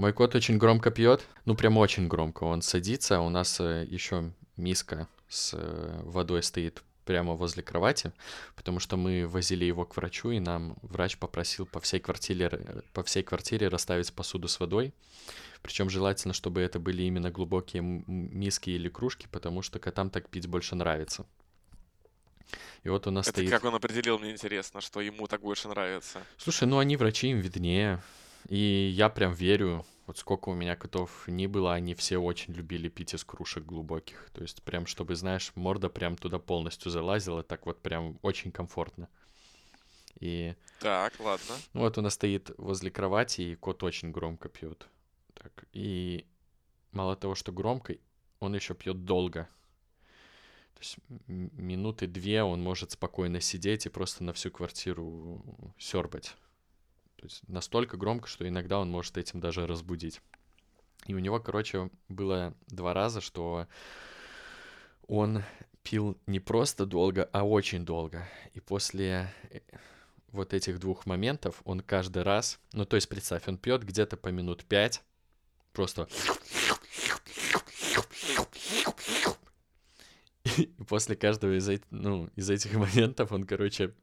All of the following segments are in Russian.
Мой кот очень громко пьет, ну прям очень громко. Он садится, у нас э, еще миска с э, водой стоит прямо возле кровати, потому что мы возили его к врачу, и нам врач попросил по всей квартире, по всей квартире расставить посуду с водой. Причем желательно, чтобы это были именно глубокие миски или кружки, потому что котам так пить больше нравится. И вот у нас это стоит... как он определил, мне интересно, что ему так больше нравится. Слушай, ну они врачи, им виднее. И я прям верю, вот сколько у меня котов не было, они все очень любили пить из кружек глубоких. То есть прям, чтобы, знаешь, морда прям туда полностью залазила, так вот прям очень комфортно. И... Так, ладно. Вот у нас стоит возле кровати, и кот очень громко пьет. Так, и мало того, что громко, он еще пьет долго. То есть минуты две он может спокойно сидеть и просто на всю квартиру сербать. То есть настолько громко, что иногда он может этим даже разбудить. И у него, короче, было два раза, что он пил не просто долго, а очень долго. И после э, вот этих двух моментов он каждый раз, ну то есть представь, он пьет где-то по минут пять, просто и после каждого из, ну, из этих моментов он, короче,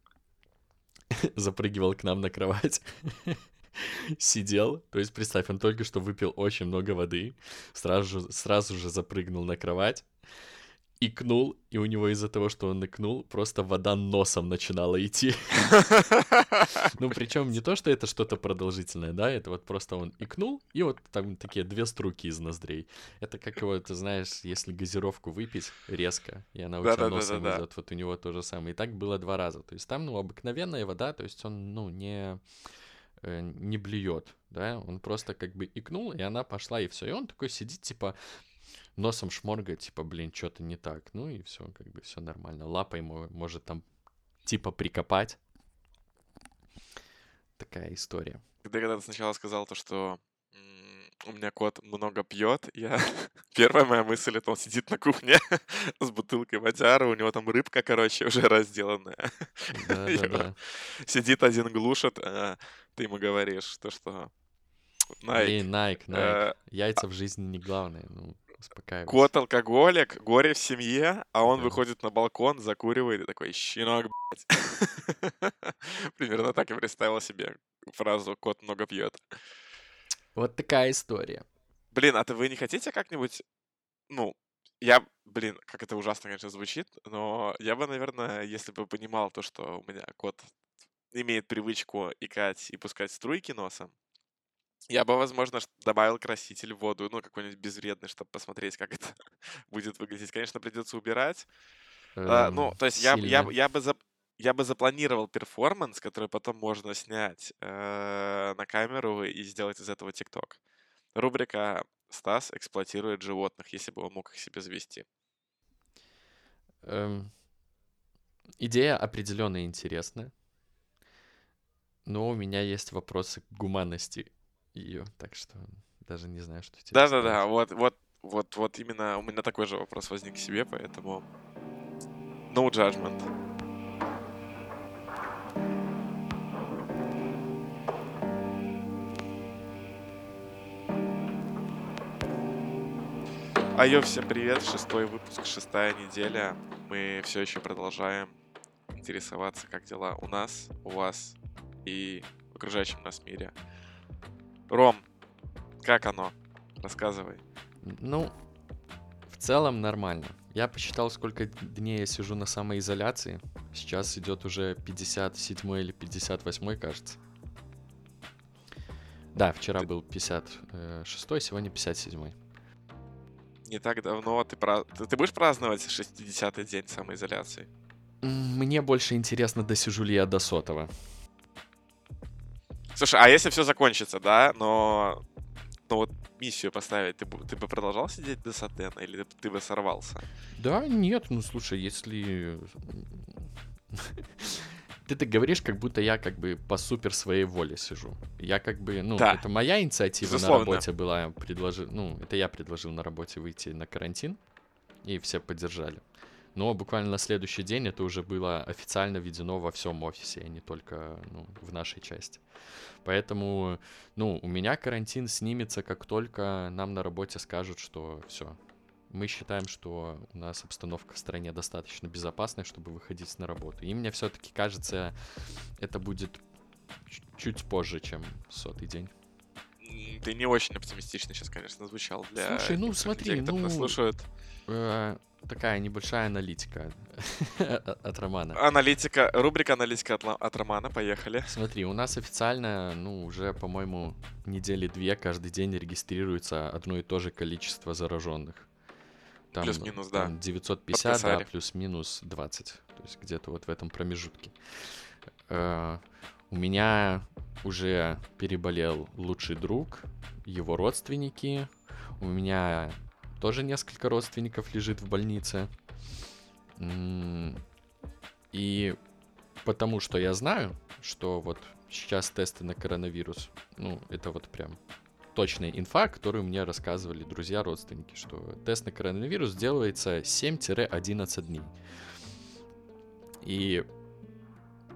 запрыгивал к нам на кровать, сидел, то есть представь, он только что выпил очень много воды, сразу же, сразу же запрыгнул на кровать, икнул, и у него из-за того, что он икнул, просто вода носом начинала идти. Ну, причем не то, что это что-то продолжительное, да, это вот просто он икнул, и вот там такие две струки из ноздрей. Это как его, ты знаешь, если газировку выпить резко, и она у тебя носом идет, вот у него то же самое. И так было два раза. То есть там, ну, обыкновенная вода, то есть он, ну, не э, не блюет, да, он просто как бы икнул, и она пошла, и все. И он такой сидит, типа, носом шморгает, типа, блин, что-то не так. Ну и все, как бы все нормально. Лапой может там типа прикопать. Такая история. Когда, когда ты сначала сказал то, что у меня кот много пьет, я... Первая моя мысль, это он сидит на кухне с бутылкой водяра, у него там рыбка, короче, уже разделанная. Да, да, да. Сидит один, глушит, а ты ему говоришь то, что... Найк. Эй, Найк, Найк. Яйца в жизни не главное. Ну, успокаивайся. Кот алкоголик, горе в семье, а он да. выходит на балкон, закуривает и такой, щенок, блядь. Примерно так и представил себе фразу «кот много пьет». Вот такая история. Блин, а ты вы не хотите как-нибудь, ну, я, блин, как это ужасно, конечно, звучит, но я бы, наверное, если бы понимал то, что у меня кот имеет привычку икать и пускать струйки носом, я бы, возможно, добавил краситель в воду, ну, какой-нибудь безвредный, чтобы посмотреть, как это будет выглядеть. Конечно, придется убирать. А, ну, то есть я, я, я, бы за, я бы запланировал перформанс, который потом можно снять э, на камеру и сделать из этого ТикТок. Рубрика «Стас эксплуатирует животных», если бы он мог их себе завести. Эм, идея определенно интересная. Но у меня есть вопросы к гуманности ее, так что даже не знаю, что тебе Да-да-да, вот, вот, вот, вот именно у меня такой же вопрос возник к себе, поэтому no judgment. Айо, всем привет, шестой выпуск, шестая неделя. Мы все еще продолжаем интересоваться, как дела у нас, у вас и в окружающем нас мире. Ром, как оно? Рассказывай. Ну, в целом нормально. Я посчитал, сколько дней я сижу на самоизоляции. Сейчас идет уже 57 или 58, кажется. Да, вчера был 56, сегодня 57. Не так давно ты, пра... ты будешь праздновать 60-й день самоизоляции? Мне больше интересно, досижу ли я до сотого. Слушай, а если все закончится, да, но ну вот миссию поставить, ты бы, ты бы продолжал сидеть до Сатена или ты бы сорвался? Да, нет, ну слушай, если... Ты так говоришь, как будто я как бы по супер своей воле сижу. Я как бы, ну, да. это моя инициатива Безусловно. на работе была, предложил, ну, это я предложил на работе выйти на карантин, и все поддержали. Но буквально на следующий день это уже было официально введено во всем офисе, а не только ну, в нашей части. Поэтому, ну, у меня карантин снимется, как только нам на работе скажут, что все, мы считаем, что у нас обстановка в стране достаточно безопасная, чтобы выходить на работу. И мне все-таки кажется, это будет чуть позже, чем сотый день. Ты не очень оптимистично сейчас, конечно, звучал для Слушай, ну смотри, людей, ну... слушают. Э, такая небольшая аналитика от Романа. Аналитика, рубрика аналитика от, от Романа, поехали. Смотри, у нас официально, ну, уже, по-моему, недели две каждый день регистрируется одно и то же количество зараженных. Там, плюс-минус, да. 950, Подписали. да, плюс-минус 20. То есть где-то вот в этом промежутке. Э, у меня уже переболел лучший друг, его родственники. У меня тоже несколько родственников лежит в больнице. И потому что я знаю, что вот сейчас тесты на коронавирус, ну, это вот прям точная инфа, которую мне рассказывали друзья, родственники, что тест на коронавирус делается 7-11 дней. И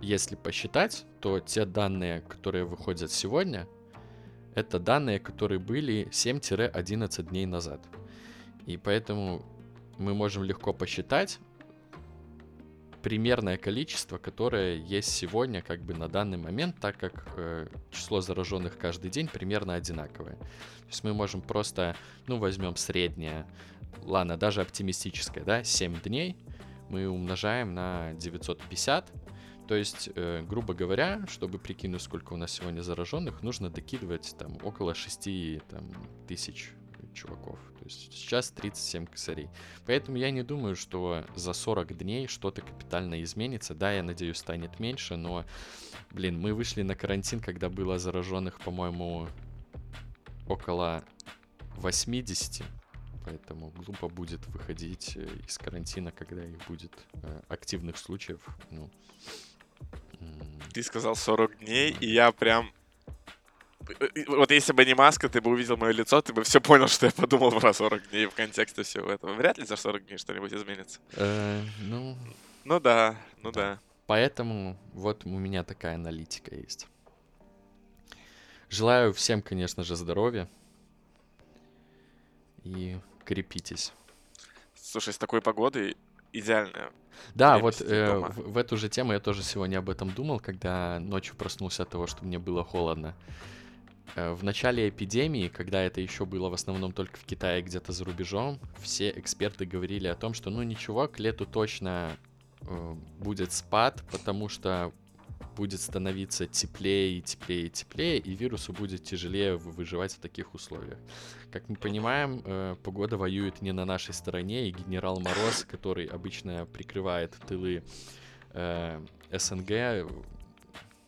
если посчитать, то те данные, которые выходят сегодня, это данные, которые были 7-11 дней назад. И поэтому мы можем легко посчитать примерное количество, которое есть сегодня как бы на данный момент, так как э, число зараженных каждый день примерно одинаковое. То есть мы можем просто, ну, возьмем среднее, ладно, даже оптимистическое, да, 7 дней, мы умножаем на 950, то есть, э, грубо говоря, чтобы прикинуть, сколько у нас сегодня зараженных, нужно докидывать там около 6 там, тысяч чуваков. То есть сейчас 37 косарей. Поэтому я не думаю, что за 40 дней что-то капитально изменится. Да, я надеюсь, станет меньше, но, блин, мы вышли на карантин, когда было зараженных, по-моему, около 80. Поэтому глупо будет выходить э, из карантина, когда их будет э, активных случаев. Ну, ты сказал 40 дней, и я прям... Вот если бы не маска, ты бы увидел мое лицо, ты бы все понял, что я подумал про 40 дней в контексте всего этого. Вряд ли за 40 дней что-нибудь изменится. Э, ну... Ну да, ну да. Поэтому вот у меня такая аналитика есть. Желаю всем, конечно же, здоровья. И крепитесь. Слушай, с такой погодой идеальная да, вот э, в, в эту же тему я тоже сегодня об этом думал, когда ночью проснулся от того, что мне было холодно. Э, в начале эпидемии, когда это еще было в основном только в Китае, где-то за рубежом, все эксперты говорили о том, что ну ничего, к лету точно э, будет спад, потому что будет становиться теплее и теплее и теплее, и вирусу будет тяжелее выживать в таких условиях. Как мы понимаем, э, погода воюет не на нашей стороне, и генерал Мороз, который обычно прикрывает тылы э, СНГ,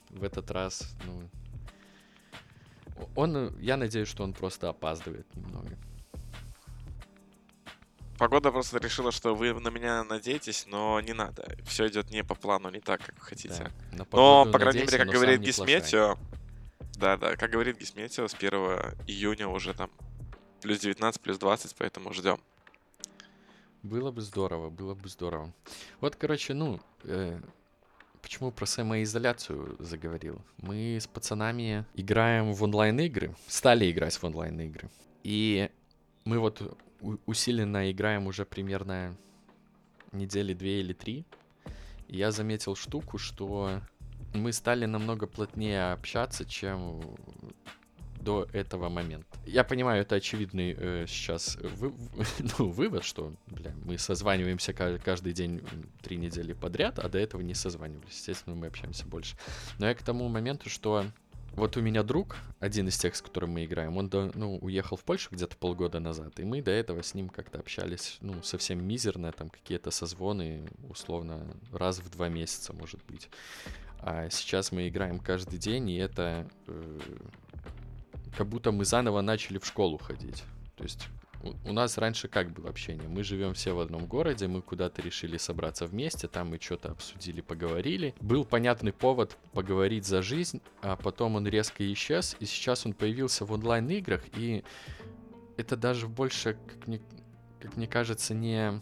в этот раз, ну, он, я надеюсь, что он просто опаздывает немного. Погода просто решила, что вы на меня надеетесь, но не надо. Все идет не по плану, не так, как вы хотите. Да, но, по крайней мере, как говорит Гисметио, да, да, как говорит Гисметио, с 1 июня уже там плюс 19, плюс 20, поэтому ждем. Было бы здорово, было бы здорово. Вот, короче, ну, э, почему про самоизоляцию заговорил? Мы с пацанами играем в онлайн-игры, стали играть в онлайн-игры. И мы вот усиленно играем уже примерно недели две или три. И я заметил штуку, что мы стали намного плотнее общаться, чем до этого момента. Я понимаю, это очевидный э, сейчас вы, ну, вывод, что бля, мы созваниваемся каждый день три недели подряд, а до этого не созванивались. Естественно, мы общаемся больше. Но я к тому моменту, что вот у меня друг, один из тех, с которым мы играем, он до, ну, уехал в Польшу где-то полгода назад, и мы до этого с ним как-то общались, ну, совсем мизерно, там какие-то созвоны, условно, раз в два месяца, может быть. А сейчас мы играем каждый день, и это э, как будто мы заново начали в школу ходить. То есть у нас раньше как было общение? Мы живем все в одном городе, мы куда-то решили собраться вместе, там мы что-то обсудили, поговорили. Был понятный повод поговорить за жизнь, а потом он резко исчез, и сейчас он появился в онлайн-играх, и это даже больше, как мне, как мне кажется, не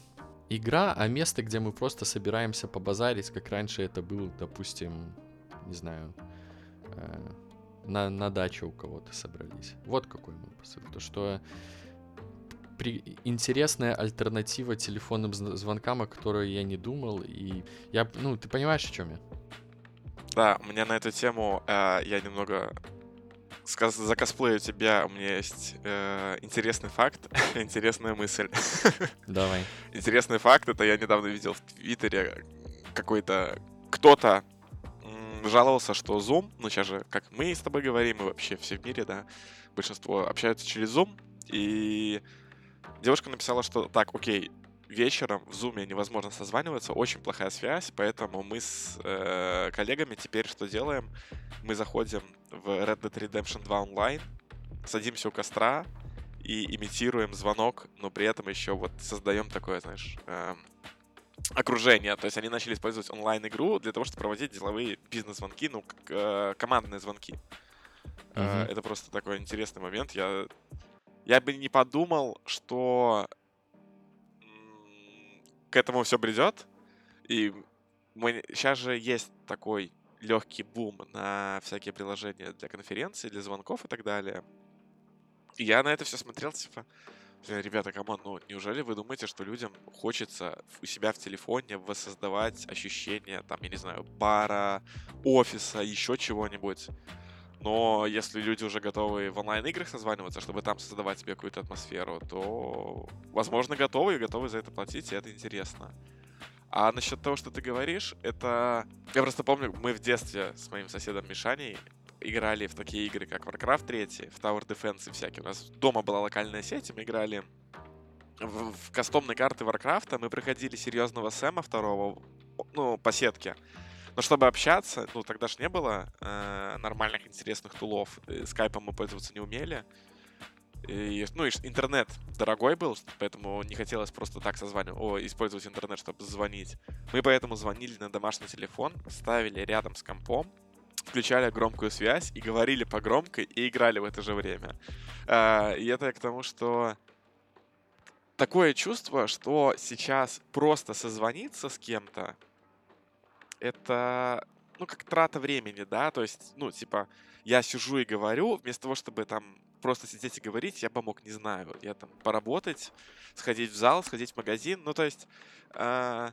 игра, а место, где мы просто собираемся побазарить, как раньше это был, допустим, не знаю, э, на, на даче у кого-то собрались. Вот какой мой посыл. То, что при... интересная альтернатива телефонным звонкам, о которой я не думал. И я, ну, ты понимаешь, о чем я? Да, у меня на эту тему э, я немного сказ за косплею тебя. У меня есть э, интересный факт, интересная мысль. Давай. Интересный факт, это я недавно видел в Твиттере какой-то кто-то жаловался, что Zoom, ну сейчас же, как мы с тобой говорим, и вообще все в мире, да, большинство общаются через Zoom, и девушка написала, что так, окей, вечером в Zoom невозможно созваниваться, очень плохая связь, поэтому мы с э, коллегами теперь что делаем? Мы заходим в Red Dead Redemption 2 онлайн, садимся у костра и имитируем звонок, но при этом еще вот создаем такое, знаешь, э, окружение. То есть они начали использовать онлайн-игру для того, чтобы проводить деловые бизнес-звонки, ну, э, командные звонки. Uh-huh. Это просто такой интересный момент. Я, я бы не подумал, что к этому все придет. И мы... сейчас же есть такой легкий бум на всякие приложения для конференций, для звонков и так далее. И я на это все смотрел, типа, Ребята, come on, ну неужели вы думаете, что людям хочется у себя в телефоне воссоздавать ощущение, там, я не знаю, бара, офиса, еще чего-нибудь? Но если люди уже готовы в онлайн-играх созваниваться, чтобы там создавать себе какую-то атмосферу, то, возможно, готовы и готовы за это платить, и это интересно. А насчет того, что ты говоришь, это... Я просто помню, мы в детстве с моим соседом Мишаней играли в такие игры, как Warcraft 3, в Tower Defense и всякие. У нас дома была локальная сеть, и мы играли в, в кастомные карты Warcraft. Мы проходили серьезного Сэма второго, ну, по сетке. Но чтобы общаться, ну, тогда же не было э, нормальных интересных тулов. И скайпом мы пользоваться не умели. И, ну, и интернет дорогой был, поэтому не хотелось просто так созванивать, о, использовать интернет, чтобы звонить. Мы поэтому звонили на домашний телефон, ставили рядом с компом, включали громкую связь и говорили по громкой и играли в это же время. А, и это к тому, что такое чувство, что сейчас просто созвониться с кем-то, это, ну, как трата времени, да, то есть, ну, типа, я сижу и говорю, вместо того, чтобы там просто сидеть и говорить, я бы мог, не знаю, я там поработать, сходить в зал, сходить в магазин, ну, то есть, э,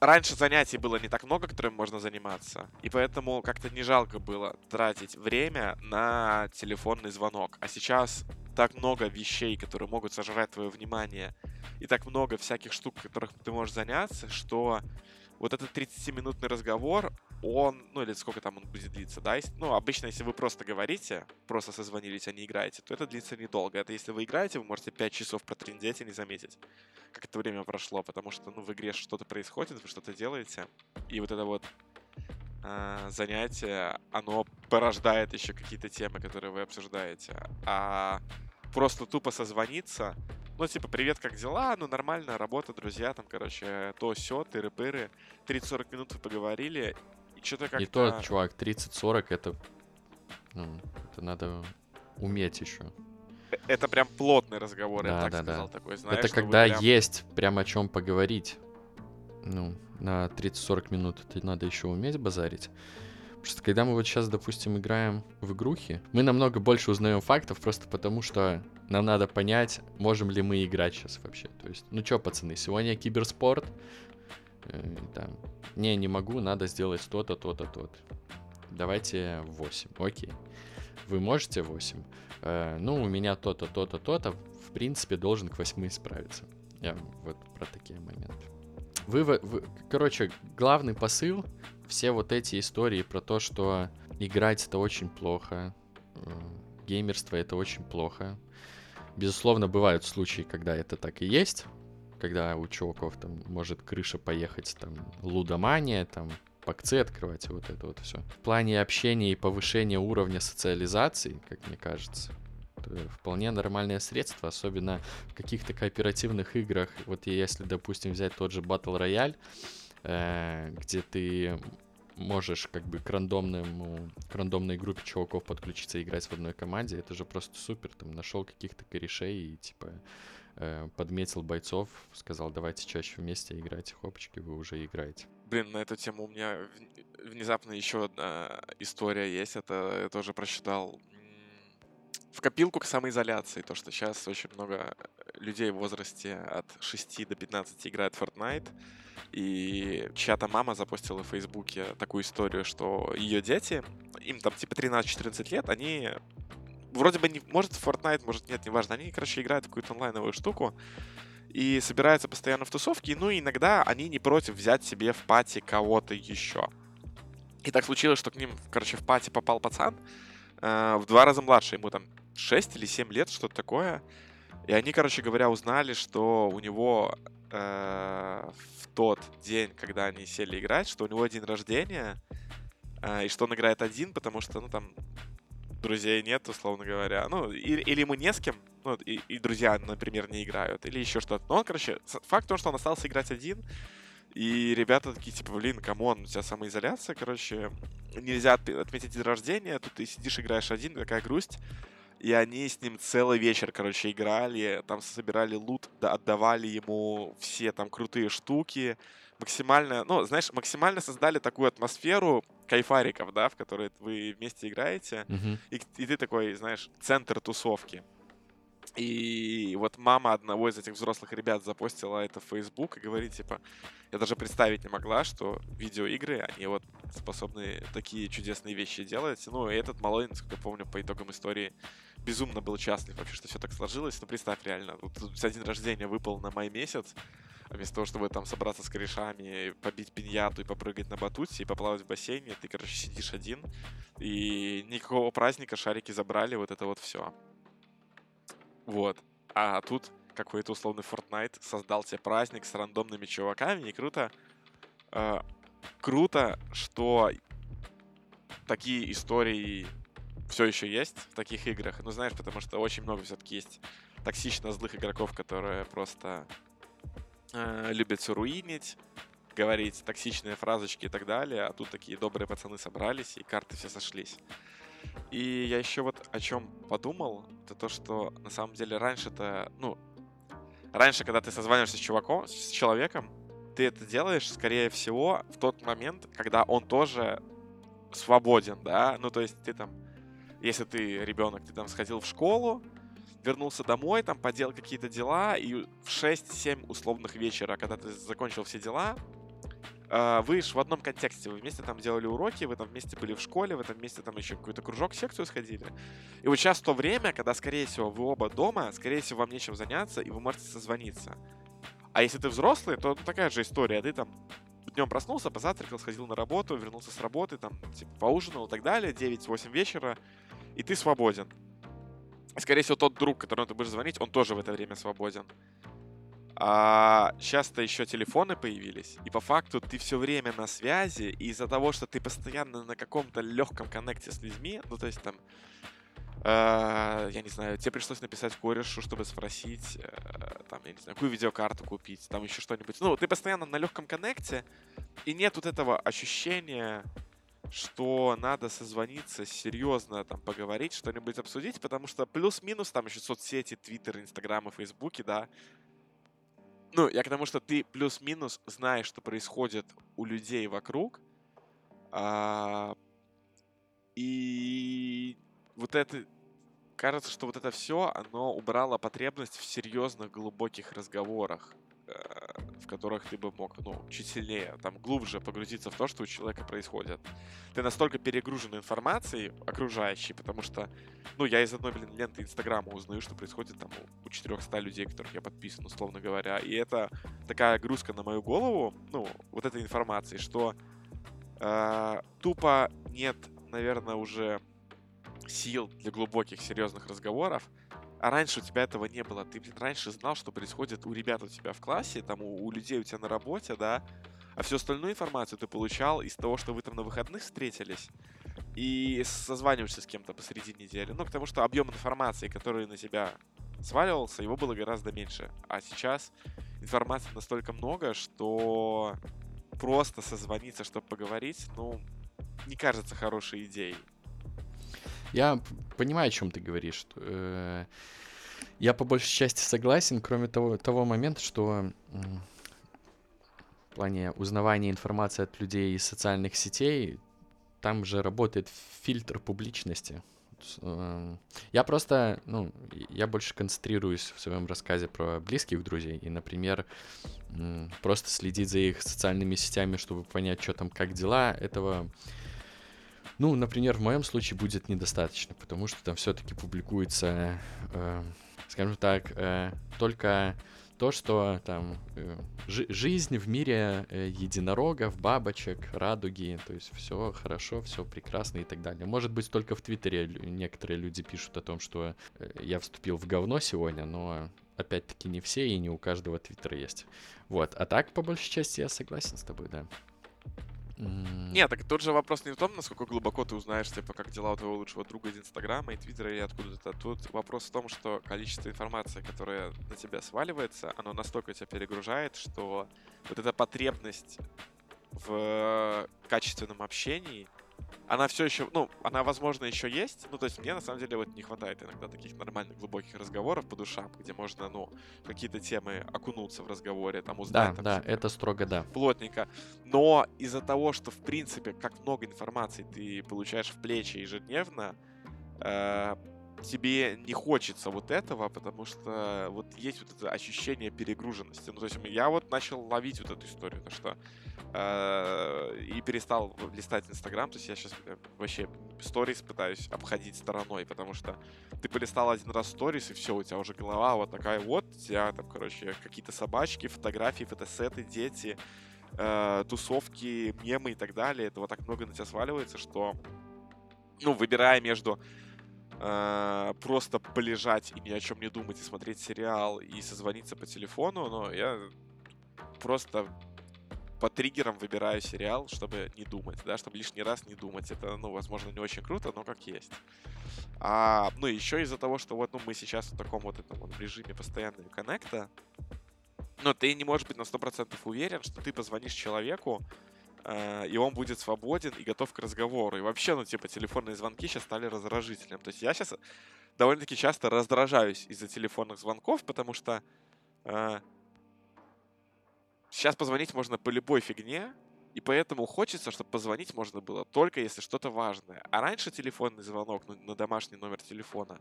раньше занятий было не так много, которым можно заниматься, и поэтому как-то не жалко было тратить время на телефонный звонок. А сейчас так много вещей, которые могут сожрать твое внимание, и так много всяких штук, которых ты можешь заняться, что вот этот 30-минутный разговор, он, ну или сколько там он будет длиться, да, ну обычно, если вы просто говорите, просто созвонились, а не играете, то это длится недолго. Это если вы играете, вы можете 5 часов протрендеть и не заметить, как это время прошло, потому что, ну, в игре что-то происходит, вы что-то делаете, и вот это вот э, занятие, оно порождает еще какие-то темы, которые вы обсуждаете. А просто тупо созвониться, ну, типа, привет, как дела? Ну, нормально, работа, друзья, там, короче, то, все, тыры-пыры. 30-40 минут вы поговорили, и что-то как-то... И то, чувак, 30-40 это... Ну, это надо уметь еще. Э, это прям плотный разговор, да, я так да, сказал, да. такой, знаешь. Это когда прям... есть прям о чем поговорить. Ну, на 30-40 минут это надо еще уметь базарить. Просто когда мы вот сейчас, допустим, играем в игрухи, мы намного больше узнаем фактов просто потому, что нам надо понять, можем ли мы играть сейчас вообще. То есть, ну чё, пацаны, сегодня киберспорт, там, не, не могу, надо сделать то-то, то-то, то-то. Давайте 8, окей. Вы можете 8? Э, ну, у меня то-то, то-то, то-то, в принципе, должен к 8 справиться. Я вот про такие моменты. Вы, вы, короче, главный посыл все вот эти истории про то, что играть это очень плохо, э, геймерство это очень плохо. Безусловно, бывают случаи, когда это так и есть, когда у чуваков там может крыша поехать, там, лудомания, там, пакцы открывать, и вот это вот все. В плане общения и повышения уровня социализации, как мне кажется, вполне нормальное средство, особенно в каких-то кооперативных играх. Вот если, допустим, взять тот же Battle Royale, э, где ты можешь как бы к рандомному, к рандомной группе чуваков подключиться и играть в одной команде, это же просто супер. Там нашел каких-то корешей и типа э, подметил бойцов, сказал, давайте чаще вместе играть, хопочки, вы уже играете. Блин, на эту тему у меня внезапно еще одна история есть. Это я тоже прочитал в копилку к самоизоляции. То, что сейчас очень много людей в возрасте от 6 до 15 играют в Fortnite. И чья-то мама запустила в Фейсбуке такую историю, что ее дети, им там типа 13-14 лет, они вроде бы не, может Fortnite, может нет, неважно, они, короче, играют какую-то онлайновую штуку и собираются постоянно в тусовке, ну и иногда они не против взять себе в пати кого-то еще. И так случилось, что к ним, короче, в пати попал пацан, э, в два раза младше, ему там 6 или 7 лет, что-то такое. И они, короче говоря, узнали, что у него э, в тот день, когда они сели играть, что у него день рождения, э, и что он играет один, потому что, ну, там, друзей нет, условно говоря. Ну, или, или ему не с кем, ну, и, и друзья, например, не играют, или еще что-то. Но он, короче, факт в том, что он остался играть один, и ребята такие, типа, блин, come on, у тебя самоизоляция, короче, нельзя отметить день рождения, тут ты сидишь, играешь один, такая грусть. И они с ним целый вечер, короче, играли, там собирали лут, да, отдавали ему все там крутые штуки, максимально, ну, знаешь, максимально создали такую атмосферу кайфариков, да, в которой вы вместе играете, Мгм. и, и ты такой, знаешь, центр тусовки. И вот мама одного из этих взрослых ребят запостила это в Facebook и говорит, типа, я даже представить не могла, что видеоигры, они вот способны такие чудесные вещи делать. Ну, и этот малой, насколько я помню, по итогам истории безумно был счастлив вообще, что все так сложилось. Ну, представь, реально, вот день рождения выпал на май месяц, а вместо того, чтобы там собраться с корешами, побить пиньяту и попрыгать на батуте и поплавать в бассейне, ты, короче, сидишь один, и никакого праздника шарики забрали, вот это вот все. Вот. А тут какой-то условный Fortnite создал себе праздник с рандомными чуваками, и круто. э, круто, что такие истории все еще есть в таких играх. Ну, знаешь, потому что очень много все-таки есть токсично злых игроков, которые просто э, любят все руинить, говорить токсичные фразочки и так далее, а тут такие добрые пацаны собрались, и карты все сошлись. И я еще вот о чем подумал, это то, что на самом деле раньше-то, ну, раньше, когда ты созваниваешься с чуваком, с человеком, ты это делаешь, скорее всего, в тот момент, когда он тоже свободен, да, ну, то есть ты там, если ты ребенок, ты там сходил в школу, вернулся домой, там поделал какие-то дела, и в 6-7 условных вечера, когда ты закончил все дела, э, вы ж в одном контексте, вы вместе там делали уроки, вы там вместе были в школе, в этом месте там еще какой-то кружок, секцию сходили. И вот сейчас то время, когда, скорее всего, вы оба дома, скорее всего, вам нечем заняться, и вы можете созвониться. А если ты взрослый, то ну, такая же история. Ты там днем проснулся, позавтракал, сходил на работу, вернулся с работы, там, типа, поужинал и так далее, 9-8 вечера, и ты свободен. И, скорее всего, тот друг, которому ты будешь звонить, он тоже в это время свободен. А сейчас-то еще телефоны появились, и по факту ты все время на связи, и из-за того, что ты постоянно на каком-то легком коннекте с людьми, ну то есть там, э, я не знаю, тебе пришлось написать корешу, чтобы спросить, э, там, я не знаю, какую видеокарту купить, там еще что-нибудь. Ну, ты постоянно на легком коннекте, и нет вот этого ощущения, что надо созвониться, серьезно там поговорить, что-нибудь обсудить, потому что плюс-минус там еще соцсети, Твиттер, Инстаграм и Фейсбуки, да. Ну, я к тому, что ты плюс-минус знаешь, что происходит у людей вокруг, а, и вот это кажется, что вот это все, оно убрало потребность в серьезных глубоких разговорах, в которых ты бы мог, ну, чуть сильнее, там, глубже погрузиться в то, что у человека происходит. Ты настолько перегружен информацией окружающей, потому что, ну, я из одной, блин, ленты Инстаграма узнаю, что происходит там у 400 людей, которых я подписан, условно говоря. И это такая грузка на мою голову, ну, вот этой информации, что э, тупо нет, наверное, уже сил для глубоких, серьезных разговоров. А раньше у тебя этого не было. Ты, блин, раньше знал, что происходит у ребят у тебя в классе, там, у, у людей у тебя на работе, да. А всю остальную информацию ты получал из того, что вы там на выходных встретились и созваниваешься с кем-то посреди недели. Ну, потому что объем информации, который на тебя сваливался, его было гораздо меньше. А сейчас информации настолько много, что просто созвониться, чтобы поговорить, ну, не кажется хорошей идеей. Я понимаю, о чем ты говоришь. э, Я по большей части согласен, кроме того, того момента, что в плане узнавания информации от людей из социальных сетей, там же работает фильтр публичности. Эм, я просто, ну, я больше концентрируюсь в своем рассказе про близких друзей и, например, просто следить за их социальными сетями, чтобы понять, что там, как дела, этого, ну, например, в моем случае будет недостаточно, потому что там все-таки публикуется, э, скажем так, э, только то, что там э, жи- жизнь в мире э, единорогов, бабочек, радуги, то есть все хорошо, все прекрасно и так далее. Может быть, только в Твиттере некоторые люди пишут о том, что э, я вступил в говно сегодня, но опять-таки не все и не у каждого Твиттера есть. Вот, а так, по большей части, я согласен с тобой, да. Нет, так тут же вопрос не в том, насколько глубоко ты узнаешь, типа, как дела у твоего лучшего друга из Инстаграма и Твиттера или откуда-то. Тут вопрос в том, что количество информации, которое на тебя сваливается, оно настолько тебя перегружает, что вот эта потребность в качественном общении — она все еще, ну, она, возможно, еще есть. Ну, то есть мне, на самом деле, вот не хватает иногда таких нормальных, глубоких разговоров по душам, где можно, ну, какие-то темы окунуться в разговоре, там, узнать. Да, там, да, это строго да. Плотненько. Но из-за того, что, в принципе, как много информации ты получаешь в плечи ежедневно, э, тебе не хочется вот этого, потому что вот есть вот это ощущение перегруженности. Ну, то есть я вот начал ловить вот эту историю, то что э, и перестал листать Инстаграм, то есть я сейчас э, вообще сторис пытаюсь обходить стороной, потому что ты полистал один раз сторис, и все, у тебя уже голова вот такая вот, у тебя там, короче, какие-то собачки, фотографии, фотосеты, дети, э, тусовки, мемы и так далее. Этого так много на тебя сваливается, что, ну, выбирая между просто полежать и ни о чем не думать, и смотреть сериал, и созвониться по телефону, но я просто по триггерам выбираю сериал, чтобы не думать, да, чтобы лишний раз не думать. Это, ну, возможно, не очень круто, но как есть. А, ну, еще из-за того, что вот, ну, мы сейчас в таком вот этом вот режиме постоянного коннекта, но ты не можешь быть на 100% уверен, что ты позвонишь человеку, э, и он будет свободен и готов к разговору. И вообще, ну, типа, телефонные звонки сейчас стали раздражителем. То есть я сейчас довольно-таки часто раздражаюсь из-за телефонных звонков, потому что э, Сейчас позвонить можно по любой фигне, и поэтому хочется, чтобы позвонить можно было только если что-то важное. А раньше телефонный звонок ну, на домашний номер телефона,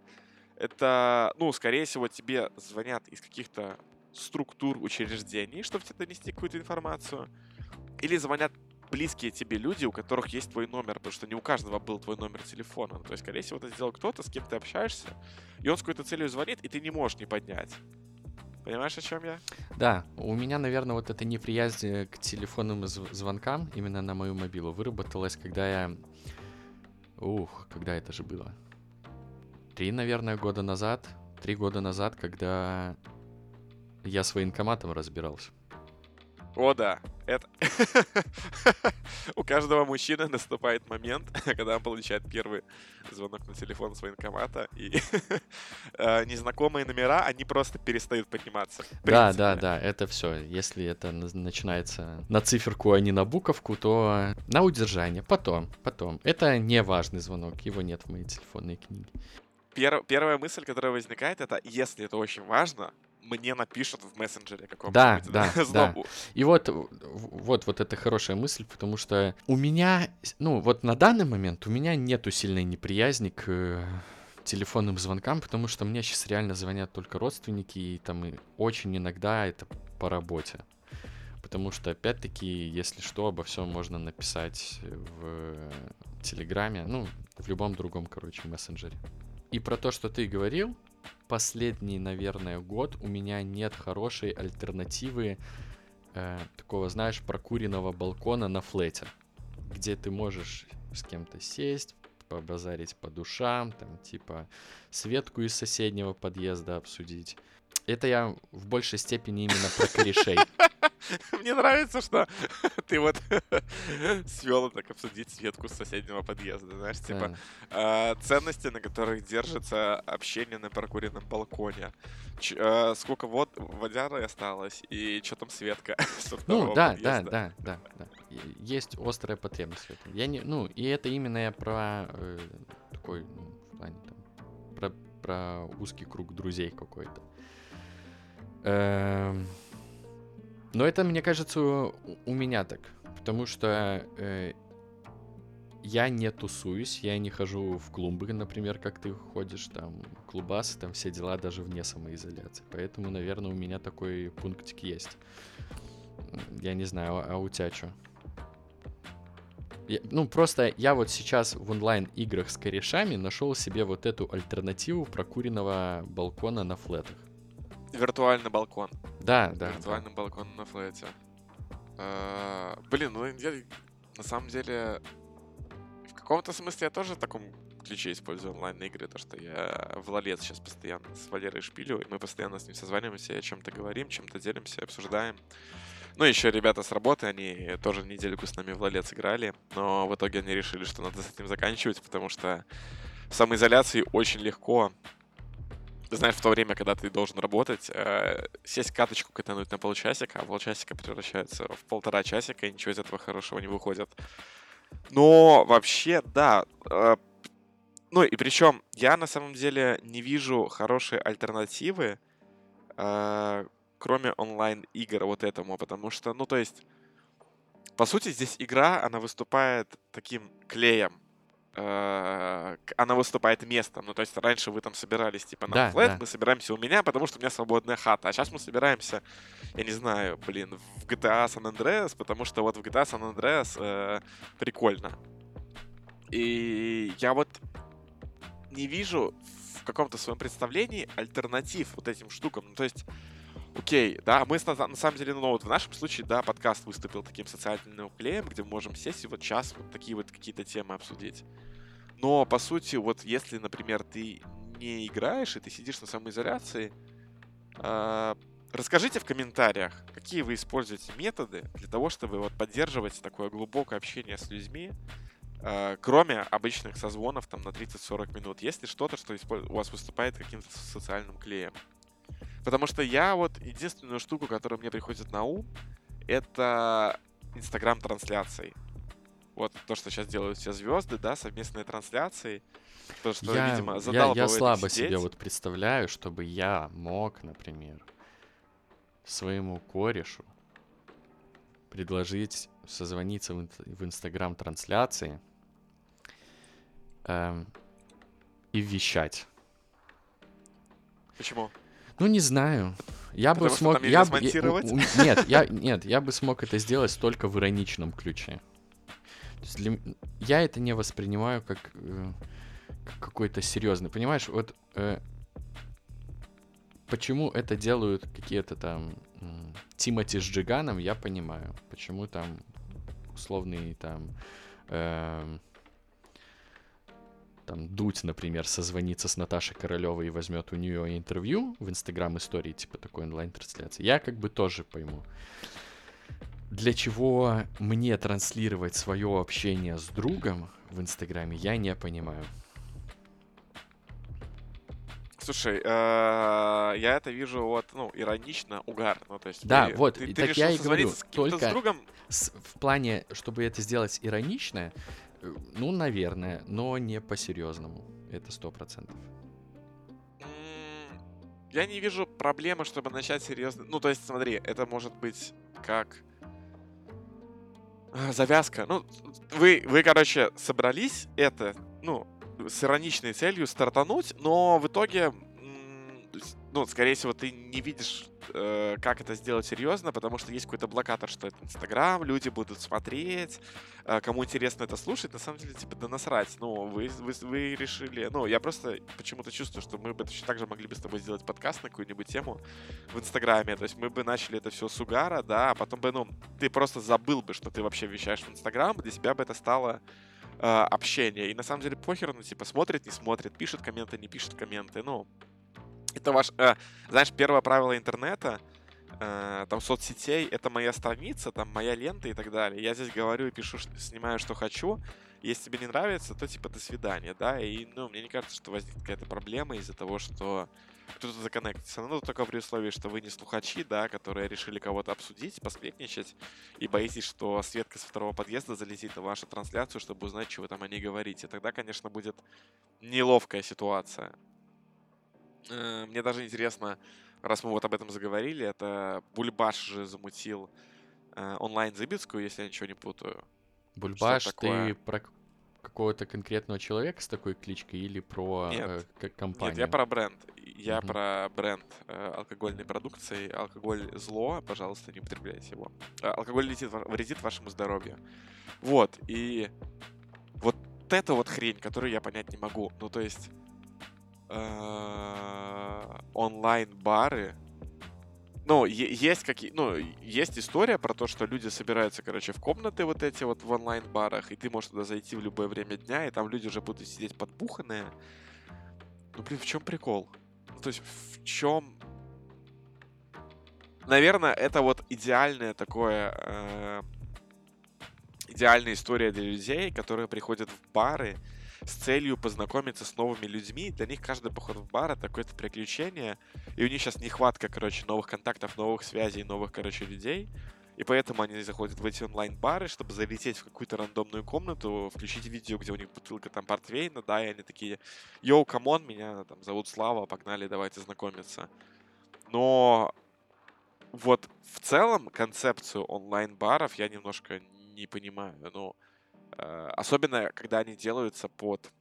это, ну, скорее всего, тебе звонят из каких-то структур учреждений, чтобы тебе донести какую-то информацию. Или звонят близкие тебе люди, у которых есть твой номер, потому что не у каждого был твой номер телефона. То есть, скорее всего, это сделал кто-то, с кем ты общаешься, и он с какой-то целью звонит, и ты не можешь не поднять. Понимаешь, о чем я? Да, у меня, наверное, вот эта неприязнь к телефонным звонкам именно на мою мобилу выработалась, когда я... Ух, когда это же было? Три, наверное, года назад. Три года назад, когда я с военкоматом разбирался. О, да. Это... У каждого мужчины наступает момент, когда он получает первый звонок на телефон с военкомата, и э, незнакомые номера, они просто перестают подниматься. Да, да, да, это все. Если это начинается на циферку, а не на буковку, то на удержание. Потом, потом. Это не важный звонок, его нет в моей телефонной книге. Первая мысль, которая возникает, это если это очень важно, мне напишут в мессенджере каком-нибудь. Да, да, да. И вот, вот, вот это хорошая мысль, потому что у меня, ну, вот на данный момент у меня нету сильной неприязни к э, телефонным звонкам, потому что мне сейчас реально звонят только родственники, и там и очень иногда это по работе. Потому что, опять-таки, если что, обо всем можно написать в Телеграме, ну, в любом другом, короче, мессенджере. И про то, что ты говорил, последний, наверное, год у меня нет хорошей альтернативы э, такого, знаешь, прокуренного балкона на флете, где ты можешь с кем-то сесть, побазарить по душам, там, типа, Светку из соседнего подъезда обсудить. Это я в большей степени именно про корешей. Мне нравится, что ты вот свел так обсудить Светку с соседнего подъезда, знаешь, типа э, ценности, на которых держится общение на прокуренном балконе. Ч, э, сколько вот водяры осталось и что там Светка со Ну да, да, да, да, да. Есть острая потребность в этом. Я не, ну и это именно я про э, такой, ну, в плане там, про про узкий круг друзей какой-то. Эм, но это, мне кажется, у меня так. Потому что э, я не тусуюсь, я не хожу в клубы, например, как ты ходишь, там, клубасы, там все дела даже вне самоизоляции. Поэтому, наверное, у меня такой пунктик есть. Я не знаю, а, у тебя что? ну, просто я вот сейчас в онлайн-играх с корешами нашел себе вот эту альтернативу прокуренного балкона на флетах. Виртуальный балкон. Да, да. Виртуальный да. балкон на флете. А, блин, ну я на самом деле в каком-то смысле я тоже в таком ключе использую онлайн-игры, то что я в лолец сейчас постоянно с Валерой шпилю, и мы постоянно с ним созваниваемся, о чем-то говорим, чем-то делимся, обсуждаем. Ну, еще ребята с работы, они тоже недельку с нами в лолец играли, но в итоге они решили, что надо с этим заканчивать, потому что в самоизоляции очень легко знаешь, в то время, когда ты должен работать, э, сесть каточку катануть на полчасика, а полчасика превращается в полтора часика, и ничего из этого хорошего не выходит. Но вообще, да. Э, ну и причем я на самом деле не вижу хорошей альтернативы, э, кроме онлайн-игр вот этому, потому что, ну то есть, по сути, здесь игра, она выступает таким клеем она выступает местом. Ну, то есть раньше вы там собирались, типа, на да, флет, да. мы собираемся у меня, потому что у меня свободная хата. А сейчас мы собираемся, я не знаю, блин, в GTA San Andreas, потому что вот в GTA San Andreas э, прикольно. И я вот не вижу в каком-то своем представлении альтернатив вот этим штукам. Ну, то есть Окей, да, мы на, на самом деле, ну вот в нашем случае, да, подкаст выступил таким социальным клеем, где мы можем сесть и вот час вот такие вот какие-то темы обсудить. Но, по сути, вот если, например, ты не играешь, и ты сидишь на самоизоляции, э, расскажите в комментариях, какие вы используете методы для того, чтобы вот поддерживать такое глубокое общение с людьми, э, кроме обычных созвонов там на 30-40 минут. Есть ли что-то, что у вас выступает каким-то социальным клеем? Потому что я вот единственную штуку, которая мне приходит на ум, это Инстаграм-трансляции. Вот то, что сейчас делают все звезды, да, совместные трансляции. То, что, я, видимо, я, я слабо сидеть. себе вот представляю, чтобы я мог, например, своему корешу предложить созвониться в, в Инстаграм-трансляции эм, и вещать. Почему? Ну, не знаю. Я Потому бы смог... Я, я, нет, я, нет, я бы смог это сделать только в ироничном ключе. Для... Я это не воспринимаю как, э, как какой-то серьезный. Понимаешь, вот э, почему это делают какие-то там э, Тимати с Джиганом, я понимаю. Почему там условный там... Э, там Дудь, например, созвонится с Наташей Королевой и возьмет у нее интервью в Инстаграм истории, типа такой онлайн-трансляции, я как бы тоже пойму. Для чего мне транслировать свое общение с другом в Инстаграме, я не понимаю. Слушай, э, я это вижу вот, ну, иронично, угар. Ну, то есть да, ты, вот, ты, так я и говорю, только с другом... с, в плане, чтобы это сделать иронично, ну, наверное, но не по-серьезному. Это сто процентов. Я не вижу проблемы, чтобы начать серьезно. Ну, то есть, смотри, это может быть как а, завязка. Ну, вы, вы, короче, собрались это, ну, с ироничной целью стартануть, но в итоге ну, скорее всего, ты не видишь, э, как это сделать серьезно, потому что есть какой-то блокатор, что это Инстаграм, люди будут смотреть, э, кому интересно это слушать, на самом деле, типа, да насрать. Ну, вы, вы, вы решили... Ну, я просто почему-то чувствую, что мы бы точно так же могли бы с тобой сделать подкаст на какую-нибудь тему в Инстаграме. То есть мы бы начали это все с угара, да, а потом бы, ну, ты просто забыл бы, что ты вообще вещаешь в Инстаграм, для себя бы это стало э, общение. И на самом деле похер, ну, типа, смотрит, не смотрит, пишет комменты, не пишет комменты, ну, это ваш, э, знаешь, первое правило интернета, э, там, соцсетей, это моя страница, там, моя лента и так далее. Я здесь говорю и пишу, снимаю, что хочу. Если тебе не нравится, то, типа, до свидания, да. И, ну, мне не кажется, что возникнет какая-то проблема из-за того, что кто-то законнектится. Ну, только при условии, что вы не слухачи, да, которые решили кого-то обсудить, посплетничать, и боитесь, что Светка со второго подъезда залетит на вашу трансляцию, чтобы узнать, что вы там о ней говорите. Тогда, конечно, будет неловкая ситуация. Э, Мне даже интересно, раз мы вот об этом заговорили, это Бульбаш же замутил э, онлайн-забитскую, если я ничего не путаю. Бульбаш, ты про какого-то конкретного человека с такой кличкой или про Нет. э, компанию? Нет, я про бренд. Я Мгм. про бренд э, алкогольной продукции. Алкоголь зло, пожалуйста, не употребляйте его. Э, Алкоголь летит, вредит вашему здоровью. Вот, и вот это вот хрень, которую я понять не могу. Ну, то есть онлайн-бары, ну, есть какие, ну, есть история про то, что люди собираются, короче, в комнаты вот эти вот в онлайн-барах, и ты можешь туда зайти в любое время дня, и там люди уже будут сидеть подбуханные. Ну, блин, в чем прикол? Ну, то есть, в чем... Наверное, это вот идеальное такое... э, идеальная история для людей, которые приходят в бары с целью познакомиться с новыми людьми. Для них каждый поход в бар это какое-то приключение. И у них сейчас нехватка, короче, новых контактов, новых связей, новых, короче, людей. И поэтому они заходят в эти онлайн-бары, чтобы залететь в какую-то рандомную комнату, включить видео, где у них бутылка там портвейна, да, и они такие, yo, come on, меня там зовут Слава, погнали, давайте знакомиться. Но вот в целом концепцию онлайн-баров я немножко не понимаю. Ну, э, особенно, когда они делаются под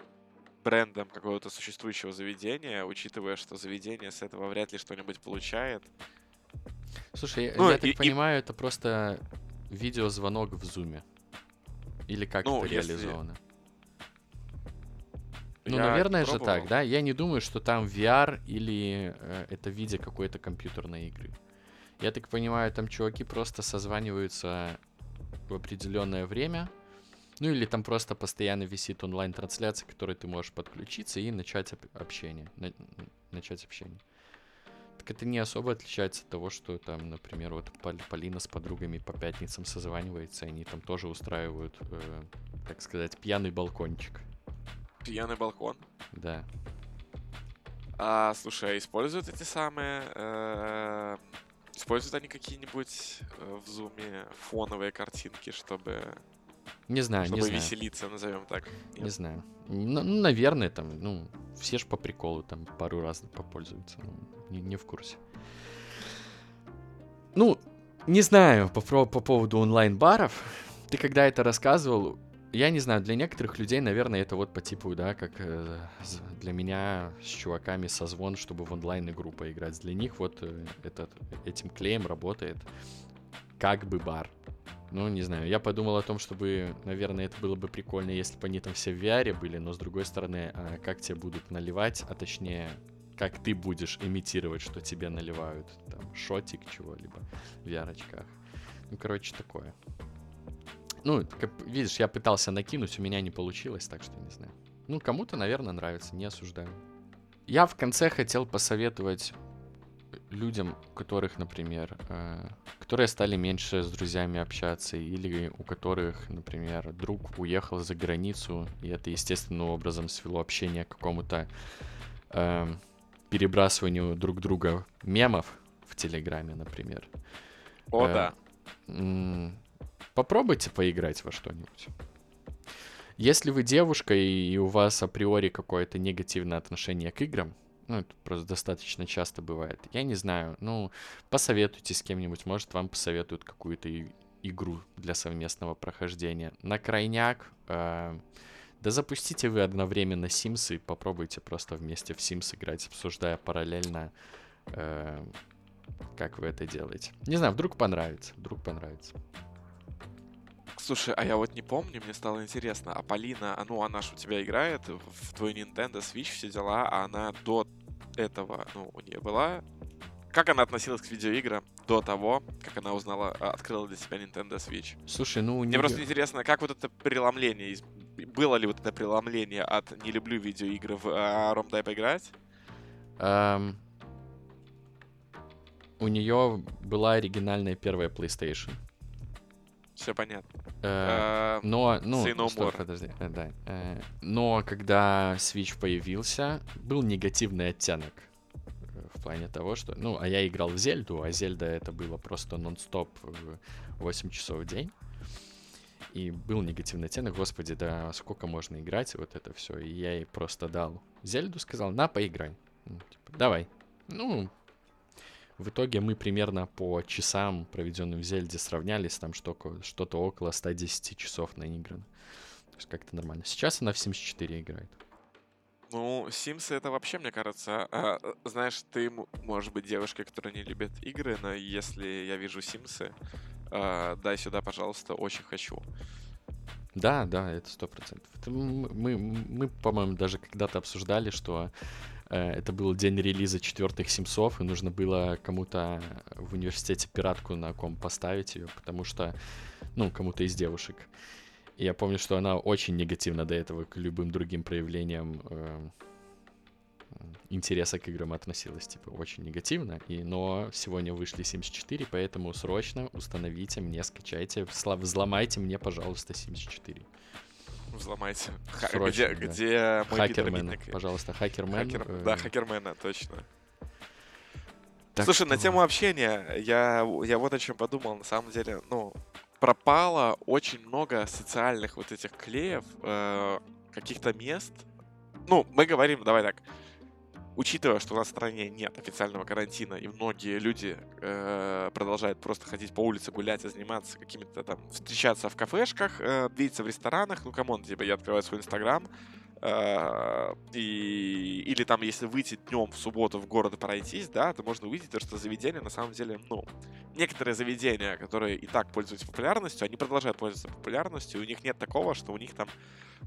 брендом какого-то существующего заведения, учитывая, что заведение с этого вряд ли что-нибудь получает. Слушай, я, Ну, я так и- и- понимаю, это просто видеозвонок в зуме. Или как Ну, это если- реализовано? Ну, Я наверное же так, да? Я не думаю, что там VR или э, это в виде какой-то компьютерной игры. Я так понимаю, там чуваки просто созваниваются в определенное время. Ну или там просто постоянно висит онлайн-трансляция, к которой ты можешь подключиться и начать об- общение. на- начать общение. Так это не особо отличается от того, что там, например, вот Пол- Полина с подругами по пятницам созванивается, и они там тоже устраивают, э, так сказать, пьяный балкончик. Пьяный балкон. Да. А, слушай, а используют эти самые... э, Используют они какие-нибудь э, в зуме фоновые картинки, чтобы, Не знаю, чтобы не знаю. веселиться, назовем так? Не Нет? знаю. Ну, наверное, там, ну, все ж по приколу там пару раз попользуются. Ну, не, не в курсе. Ну, не знаю по, по поводу онлайн-баров. Ты когда это рассказывал, я не знаю, для некоторых людей, наверное, это вот по типу, да, как э, для меня с чуваками созвон, чтобы в онлайн-игру поиграть. Для них вот э, этот, этим клеем работает как бы бар. Ну, не знаю, я подумал о том, чтобы, наверное, это было бы прикольно, если бы они там все в VR были, но с другой стороны, а как тебе будут наливать, а точнее, как ты будешь имитировать, что тебе наливают, там, шотик чего-либо в VR-очках. Ну, короче, такое. Ну, как, видишь, я пытался накинуть, у меня не получилось, так что не знаю. Ну, кому-то, наверное, нравится, не осуждаю. Я в конце хотел посоветовать людям, которых, например, э, которые стали меньше с друзьями общаться, или у которых, например, друг уехал за границу, и это естественным образом свело общение к какому-то эм, перебрасыванию друг друга мемов в Телеграме, например. О, Э, да. Попробуйте поиграть во что-нибудь. Если вы девушка и у вас априори какое-то негативное отношение к играм, ну, это просто достаточно часто бывает. Я не знаю, ну, посоветуйте с кем-нибудь, может, вам посоветуют какую-то игру для совместного прохождения. На крайняк, э, да запустите вы одновременно Sims и попробуйте просто вместе в Sims играть, обсуждая параллельно, э, как вы это делаете. Не знаю, вдруг понравится, вдруг понравится. Слушай, а я вот не помню, мне стало интересно, а Полина, а ну она ж у тебя играет в твой Nintendo Switch, все дела, а она до этого, ну, у нее была... Как она относилась к видеоиграм до того, как она узнала, а, открыла для себя Nintendo Switch? Слушай, ну Мне неё- просто интересно, как вот это преломление, было ли вот это преломление от «не люблю видеоигры» в а, «Ром, дай поиграть»? Эм, у нее была оригинальная первая PlayStation. Все понятно. Э, Э, но, ну, more. подожди, э, да. Э, но когда Switch появился, был негативный оттенок в плане того, что, ну, а я играл в Зельду, а Зельда это было просто нон-стоп э, 8 часов в день. И был негативный оттенок, господи, да сколько можно играть, вот это все. И я ей просто дал Зельду, сказал, на, поиграй. Ну, типа, давай. Ну, в итоге мы примерно по часам, проведенным в Зельде, сравнялись, там что-то, что-то около 110 часов наиграно. То есть как-то нормально. Сейчас она в 74 играет. Ну, Sims это вообще, мне кажется, а, э, знаешь, ты, можешь быть девушкой, которая не любит игры, но если я вижу Симсы, а, дай сюда, пожалуйста, очень хочу. Да, да, это сто процентов. Это м- Мы, мы, по-моему, даже когда-то обсуждали, что это был день релиза четвертых Симсов, и нужно было кому-то в университете пиратку на ком поставить ее, потому что, ну, кому-то из девушек. И я помню, что она очень негативно до этого к любым другим проявлениям э, интереса к играм относилась, типа, очень негативно. И, но сегодня вышли 74, поэтому срочно установите мне, скачайте, взломайте мне, пожалуйста, 74. Взломайте. Ха- Срочно, где, да. где мой Хакермена, пожалуйста, хакермен. Хакер- э, Да, хакермена, точно. так Слушай, на что- тему общения, я, я вот о чем подумал. На самом деле, ну, пропало очень много социальных вот этих клеев, э, каких-то мест. Ну, мы говорим, давай так, учитывая, что у нас в стране нет официального карантина, и многие люди э, продолжают просто ходить по улице, гулять и заниматься какими-то там, встречаться в кафешках, э, видеться в ресторанах, ну, come on, типа, я открываю свой инстаграм, э, и, или там, если выйти днем в субботу в город и пройтись, да, то можно увидеть, то, что заведения, на самом деле, ну, некоторые заведения, которые и так пользуются популярностью, они продолжают пользоваться популярностью, и у них нет такого, что у них там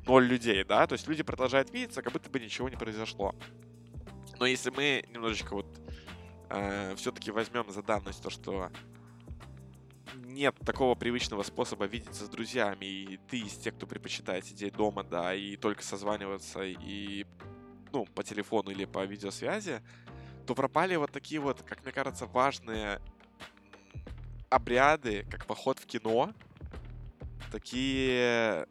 ноль людей, да, то есть люди продолжают видеться, как будто бы ничего не произошло. Но если мы немножечко вот все-таки возьмем за данность то, что нет такого привычного способа видеться с друзьями, и ты из тех, кто предпочитает сидеть дома, да, и только созваниваться, и, ну, по телефону или по видеосвязи, то пропали вот такие вот, как мне кажется, важные обряды, как поход в кино, такие,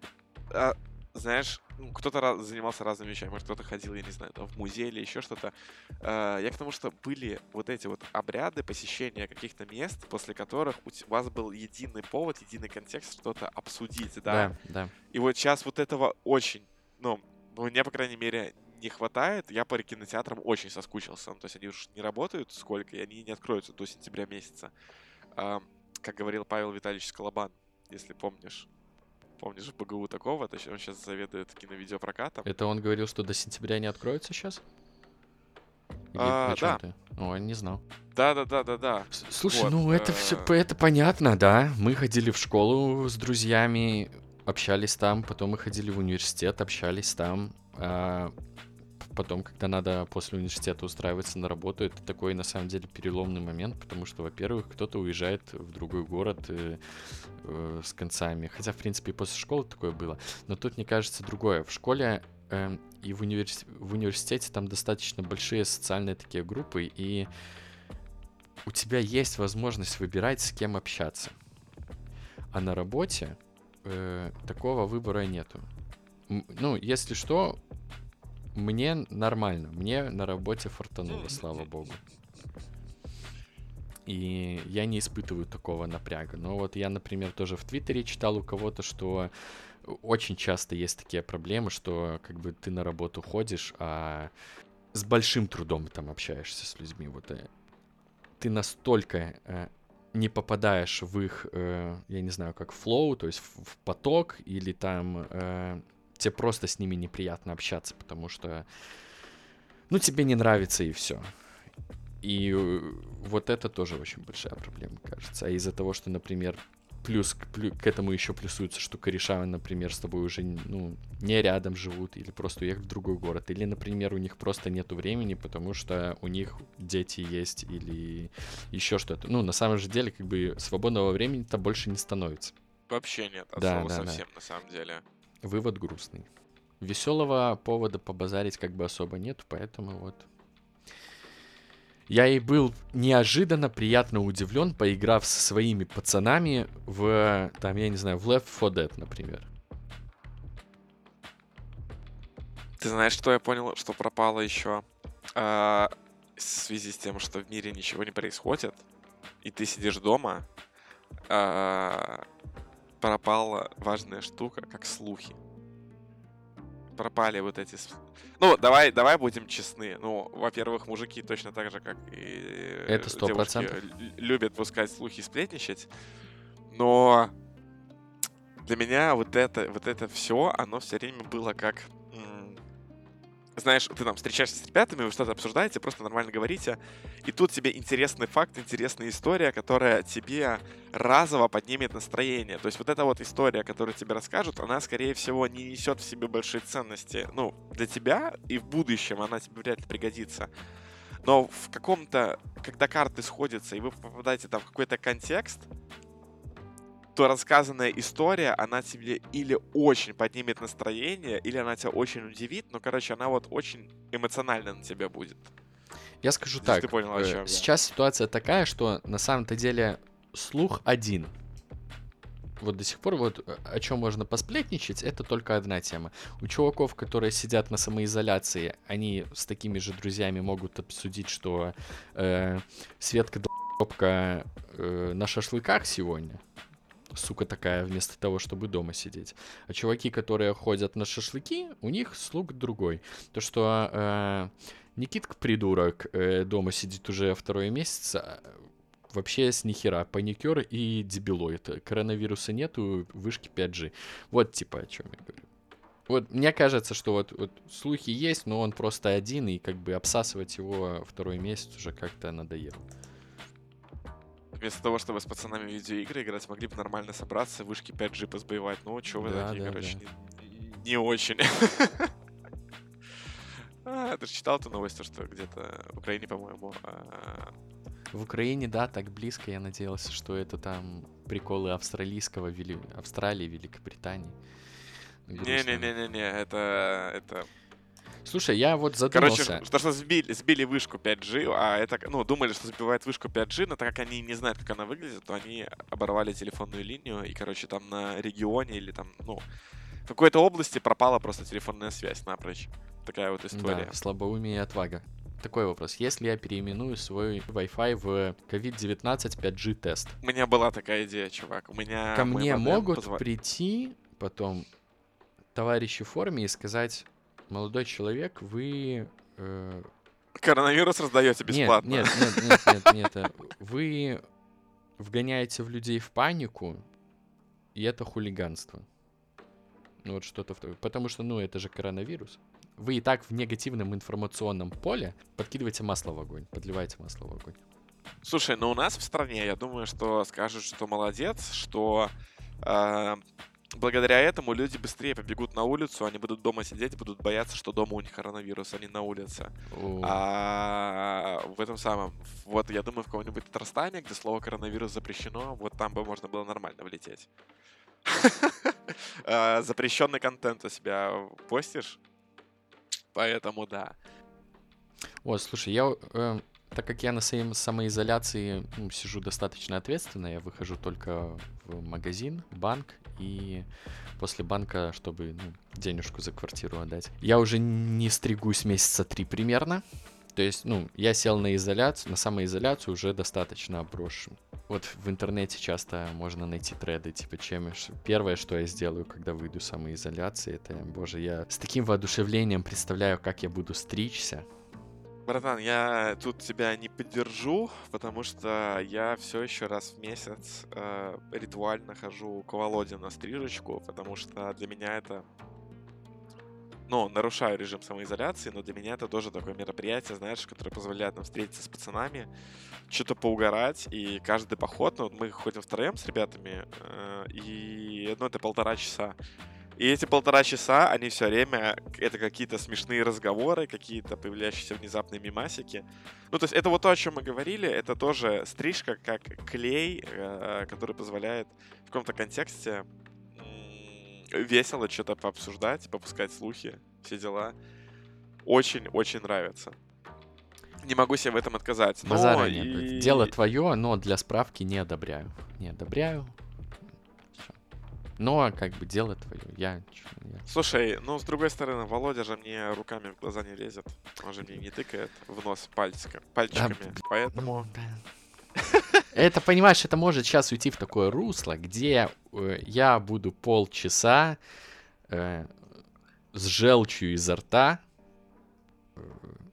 а, знаешь, ну, кто-то раз- занимался разными вещами, может, кто-то ходил, я не знаю, там, в музей или еще что-то. А, Я к тому, что были вот эти вот обряды посещения каких-то мест, после которых у вас был единый повод, единый контекст что-то обсудить, да? Да, да. И вот сейчас вот этого очень, ну, ну, мне, по крайней мере, не хватает. Я по кинотеатрам очень соскучился. Ну, то есть они уж не работают сколько, и они не откроются до сентября месяца. А, как говорил Павел Витальевич Скалабан, если помнишь. Помнишь в БГУ такого? То есть он сейчас заведует киновидеопрокатом. Это он говорил, что до сентября не откроется сейчас? Или А, да. ты? О, не знал. Да-да-да-да-да. С- Слушай, Вот, ну это все, э, это понятно, да. Мы ходили в школу с друзьями, общались там, потом мы ходили в университет, общались там. а потом, когда надо после университета устраиваться на работу, это такой на самом деле переломный момент, потому что, во-первых, кто-то уезжает в другой город э, э, с концами. Хотя, в принципе, и после школы такое было. Но тут, мне кажется, другое. В школе эм, и в, универс- в университете там достаточно большие социальные такие группы, и у тебя есть возможность выбирать, с кем общаться. А на работе э, такого выбора нету. Ну, если что, мне нормально. Мне на работе фартануло, слава богу. И я не испытываю такого напряга. Но вот я, например, тоже в Твиттере читал у кого-то, что очень часто есть такие проблемы, что как бы ты на работу ходишь, а с большим трудом там общаешься с людьми. Вот э, ты настолько э, не попадаешь в их, э, я не знаю, как флоу, то есть в, поток, или там тебе просто с ними неприятно общаться, потому что, ну, тебе не нравится и все. И э, вот это тоже очень большая проблема, кажется. А из-за того, что, например, плюс к, плю- к этому еще плюсуется, что кореша, например, с тобой уже ну, не рядом живут, или просто уехали в другой город, или, например, у них просто нету времени, потому что у них дети есть, или еще что-то. Ну, на самом же деле, как бы свободного времени-то больше не становится. Вообще нет, от Да, слова да, да. совсем, на самом деле. Вывод грустный. Веселого повода побазарить как бы особо нету, поэтому вот. Я и был неожиданно приятно удивлен, поиграв со своими пацанами в, там, я не знаю, в Left 4 Dead, например. Ты знаешь, что я понял, что пропало еще? А, в связи с тем, что в мире ничего не происходит, и ты сидишь дома, а, пропала важная штука, как слухи. пропали вот эти... Ну, давай, давай будем честны. Ну, во-первых, мужики точно так же, как и Это э, сто девушки, процентов. лю- любят пускать слухи и сплетничать. Но для меня вот это, вот это все, оно все время было как... Знаешь, ты там встречаешься с ребятами, вы что-то обсуждаете, просто нормально говорите, и тут тебе интересный факт, интересная история, которая тебе разово поднимет настроение. То есть вот эта вот история, которую тебе расскажут, она, скорее всего, не несет в себе большие ценности. Ну, для тебя и в будущем она тебе вряд ли пригодится. Но в каком-то, когда карты сходятся, и вы попадаете там в какой-то контекст, то рассказанная история, она тебе или очень поднимет настроение, или она тебя очень удивит, но, короче, она вот очень эмоционально на тебя будет. Я скажу Если так. ты понял, о э, чём я. Сейчас ситуация такая, что на самом-то деле слух один. Вот до сих пор вот э, о чем можно посплетничать, это только одна тема. У чуваков, которые сидят на самоизоляции, они с такими же друзьями могут обсудить, что э, Светка долбка э, на шашлыках сегодня. Сука такая, вместо того, чтобы дома сидеть. А чуваки, которые ходят на шашлыки, у них слуг другой. То, что э, Никитка придурок э, дома сидит уже второй месяц, а, вообще с нихера, паникер и дебилоид. Коронавируса нету, вышки 5G. Вот типа о чем я говорю. Вот мне кажется, что вот, вот слухи есть, но он просто один, и как бы обсасывать его второй месяц уже как-то надоело. Вместо того, чтобы с пацанами в видеоигры играть, могли бы нормально собраться, вышки 5G позбоевать. Ну, чё вы Да, такие, да, короче, да. не, не очень. А, Ты же читал эту новость, то, что где-то в Украине, по-моему, а, В Украине, да, так близко, я надеялся, что это там приколы австралийского, Вели... Австралии, Великобритании. Не-не-не-не-не, это... это... Слушай, я вот Короче, задумался. что, сбили, сбили вышку 5G, а это, ну, думали, что сбивают вышку 5G, но так как они не знают, как она выглядит, то они оборвали телефонную линию, и, короче, там на регионе или там, ну, в какой-то области пропала просто телефонная связь напрочь. Такая вот история. Да, слабоумие и отвага. Такой вопрос. Если я переименую свой Wi-Fi в COVID-19 5G тест, У меня была такая идея, чувак. У меня... ко мне могут позва- прийти потом товарищи в форме и сказать, молодой человек, вы... э, Коронавирус раздаете бесплатно. Нет, нет, нет, нет, нет. э, Вы вгоняете в людей в панику, и это хулиганство. Ну вот что-то. Потому что, ну, это же коронавирус. Вы и так в негативном информационном поле подкидываете масло в огонь, подливаете масло в огонь. Слушай, ну у нас в стране, я думаю, что скажут, что молодец, что э, благодаря этому люди быстрее побегут на улицу, они будут дома сидеть, будут бояться, что дома у них коронавирус, не на улице. А в этом самом, вот я думаю, в каком-нибудь Татарстане, где слово коронавирус запрещено, вот там бы можно было нормально влететь. А, Запрещенный контент у себя постишь, поэтому да. О, слушай, я, э, так как я на своем самоизоляции ну, сижу достаточно ответственно, я выхожу только в магазин, банк и после банка, чтобы ну, денежку за квартиру отдать. Я уже не стригусь месяца три примерно. То есть, ну, я сел на изоляцию, на самоизоляцию уже достаточно обросшим. Вот в интернете часто можно найти треды, типа, чем первое, что я сделаю, когда выйду из самоизоляции, это, боже, я с таким воодушевлением представляю, как я буду стричься, Братан, я тут тебя не поддержу, потому что я все еще раз в месяц э, ритуально хожу к Володе на стрижечку, потому что для меня это... Ну, нарушаю режим самоизоляции, но для меня это тоже такое мероприятие, знаешь, которое позволяет нам встретиться с пацанами, что-то поугарать, и каждый поход, ну, вот мы ходим втроем с ребятами, э, и, ну, это полтора часа. И эти полтора часа, они все время, это какие-то смешные разговоры, какие-то появляющиеся внезапные мимасики. Ну, то есть это вот то, о чем мы говорили, это тоже стрижка как клей, э, который позволяет в каком-то контексте весело что-то пообсуждать, попускать слухи, все дела. Очень-очень нравится. Не могу себе в этом отказать. Но Базара нет. и- Дело твое, но для справки не одобряю. Не одобряю. Но как бы дело твое. Я, я- Слушай, ну с другой стороны, Володя же мне руками в глаза не лезет. Он же мне не тыкает в нос пальчика, пальчиками. Поэтому Да. Это, понимаешь, это может сейчас уйти в такое русло, где э, я буду полчаса э, с желчью изо рта э,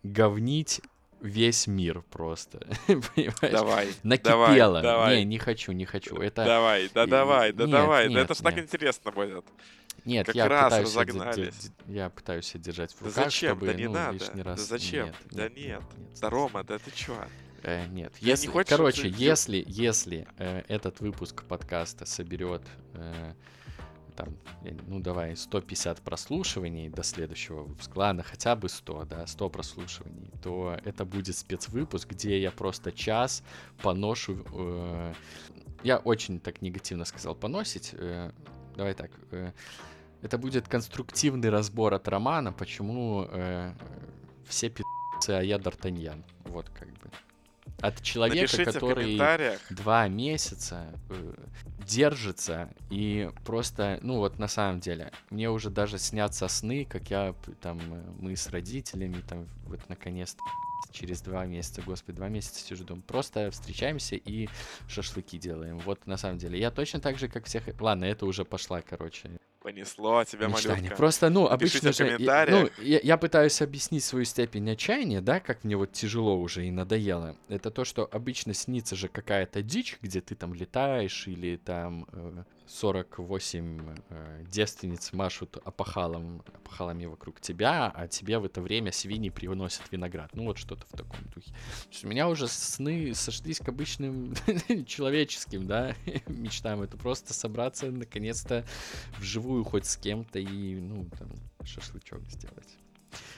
говнить весь мир просто. Понимаешь? Давай, Накипело. давай, давай. Не, не хочу, не хочу. Это... Давай, да давай, да нет, давай. Да нет, это ж так нет. интересно будет. Нет, Как я раз пытаюсь, разогнались. я пытаюсь себя держать в Да руках, зачем? чтобы Да не ну, надо. лишний Да раз... зачем? Да нет. Да, Рома, да ты чё? Э, нет. Я не Если, хочешь, чтобы короче, ты если, если э, этот выпуск подкаста соберет э, там, ну давай, 150 прослушиваний до следующего выпуска, ладно, хотя бы 100, да, 100 прослушиваний, то это будет спецвыпуск, где я просто час поношу... э, я очень так негативно сказал поносить. э, давай так. э, это будет конструктивный разбор от Романа, почему э, все пи***цы, а я Д'Артаньян. Вот как бы. От человека, Напишите который два месяца э, держится и просто, ну вот на самом деле, мне уже даже снятся сны, как я там, э, мы с родителями там вот наконец-то через два месяца, господи, два месяца сижу дома, просто встречаемся и шашлыки делаем. Вот на самом деле, я точно так же, как всех... Ладно, это уже пошла, короче, Понесло тебя, мечтание. малютка. Просто, ну, обычно же... я- ну, я, я пытаюсь объяснить свою степень отчаяния, да, как мне вот тяжело уже и надоело. Это то, что обычно снится же какая-то дичь, где ты там летаешь, или там э, 48 э, девственниц машут опахалом, опахалами вокруг тебя, а тебе в это время свиньи приносят виноград. Ну, вот что-то в таком духе. То есть у меня уже сны сошлись к обычным человеческим, да, мечтам. Это просто собраться наконец-то вживую хоть с кем-то и, ну, там, шашлычок сделать.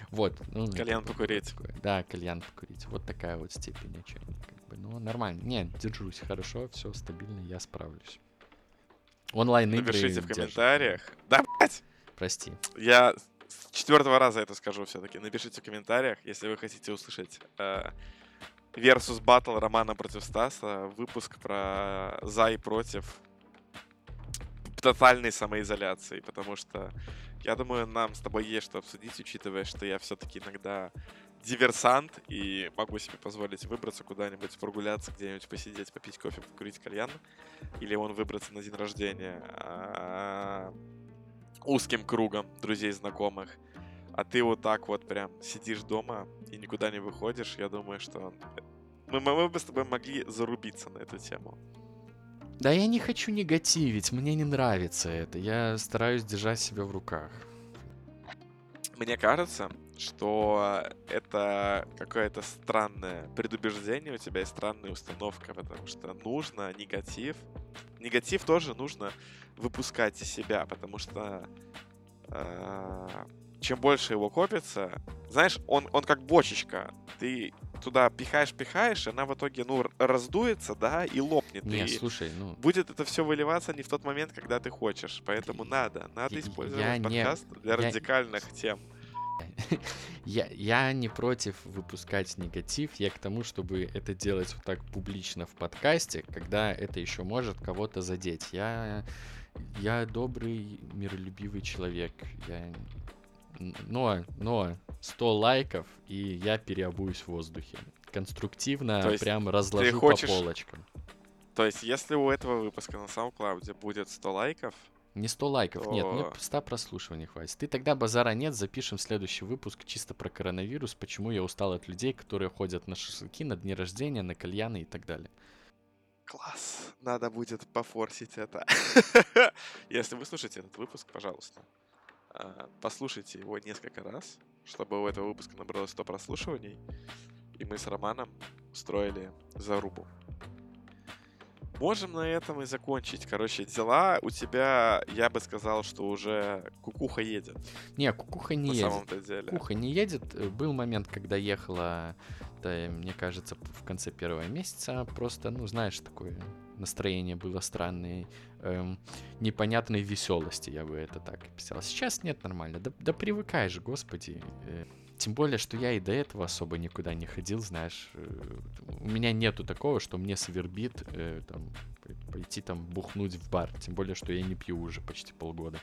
Вот. Ну, Кальян покурить. такое. Да, кальян покурить. Вот такая вот степень отчаяния. Как бы. Ну, нормально. Нет, держусь хорошо, все стабильно, я справлюсь. Онлайн игры. Напишите в комментариях. Да, блядь! Прости. Я с четвертого раза это скажу все-таки. Напишите в комментариях, если вы хотите услышать э, versus battle Романа против Стаса, выпуск про за и против тотальной самоизоляции, потому что я думаю, нам с тобой есть что обсудить, учитывая, что я все-таки иногда диверсант и могу себе позволить выбраться куда-нибудь, прогуляться где-нибудь, посидеть, попить кофе, покурить кальян, или он выбраться на день рождения а, узким кругом друзей, знакомых, а ты вот так вот прям сидишь дома и никуда не выходишь, я думаю, что мы, мы, мы бы с тобой могли зарубиться на эту тему. Да я не хочу негативить, мне не нравится это. Я стараюсь держать себя в руках. Мне кажется, что это какое-то странное предубеждение у тебя и странная установка, потому что нужно негатив. Негатив тоже нужно выпускать из себя, потому что э, чем больше его копится, знаешь, он, он как бочечка. Ты туда пихаешь-пихаешь, она в итоге, ну, раздуется, да, и лопнет. Не, и слушай, ну, будет это все выливаться не в тот момент, когда ты хочешь. Поэтому надо, надо я использовать не- подкаст для я- радикальных тем. я, я не против выпускать негатив, я к тому, чтобы это делать вот так публично в подкасте, когда это еще может кого-то задеть. Я, я добрый, миролюбивый человек. Я... Но, но 100 лайков, и я переобуюсь в воздухе. Конструктивно То есть прям разложу хочешь- по полочкам. То есть, если у этого выпуска на SoundCloud будет 100 лайков, Не 100 лайков, нет, мне то- 100 прослушиваний хватит. Ты тогда базара нет, запишем следующий выпуск чисто про коронавирус, почему я устал от людей, которые ходят на шашлыки, на дни рождения, на кальяны и так далее. класс, надо будет пофорсить это. Если вы слушаете этот выпуск, пожалуйста, а, послушайте его несколько раз, чтобы у этого выпуска набралось 100 прослушиваний, и мы с Романом устроили зарубу. Можем на этом и закончить. Короче, дела у тебя, я бы сказал, что уже кукуха едет. Не, кукуха не на едет. самом-то деле. Кукуха не едет. Э, Был момент, когда ехала, да, мне кажется, в конце первого месяца. Просто, ну, знаешь, такое настроение было странное. эм, непонятной веселости, я бы это так описал. Сейчас нет, нормально. Да, да привыкай же, господи. Тем более, что я и до этого особо никуда не ходил, знаешь. э, У меня нету такого, что мне свербит э, там, пойти там бухнуть в бар. Тем более, что я не пью уже почти полгода.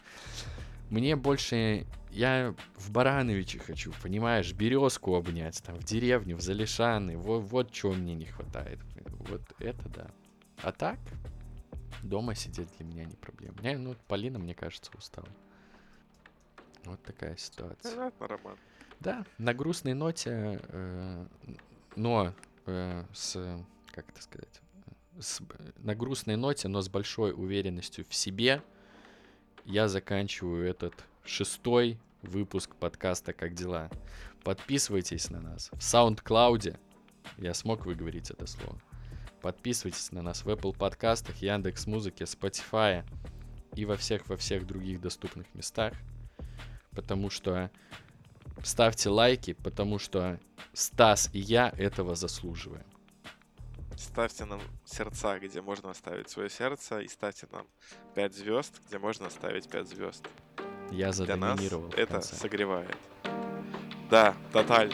Мне больше... Я в Барановиче хочу, понимаешь, березку обнять, там, в деревню, в Залишаны. Вот, вот чего мне не хватает. Вот это да. А так, дома сидеть для меня не проблема. Я, ну, Полина, мне кажется, устала. Вот такая ситуация. Понятно, Роман. Да, на грустной ноте, э, но э, с, как это сказать, с, на грустной ноте, но с большой уверенностью в себе я заканчиваю этот шестой выпуск подкаста «Как дела?». Подписывайтесь на нас в SoundCloud. Я смог выговорить это слово. Подписывайтесь на нас в Apple подкастах, Яндекс Музыке, Spotify и во всех во всех других доступных местах, потому что ставьте лайки, потому что Стас и я этого заслуживаем. Ставьте нам сердца, где можно оставить свое сердце, и ставьте нам 5 звезд, где можно оставить 5 звезд. Я Для нас задоминировал. это конце. согревает. Да, тоталь.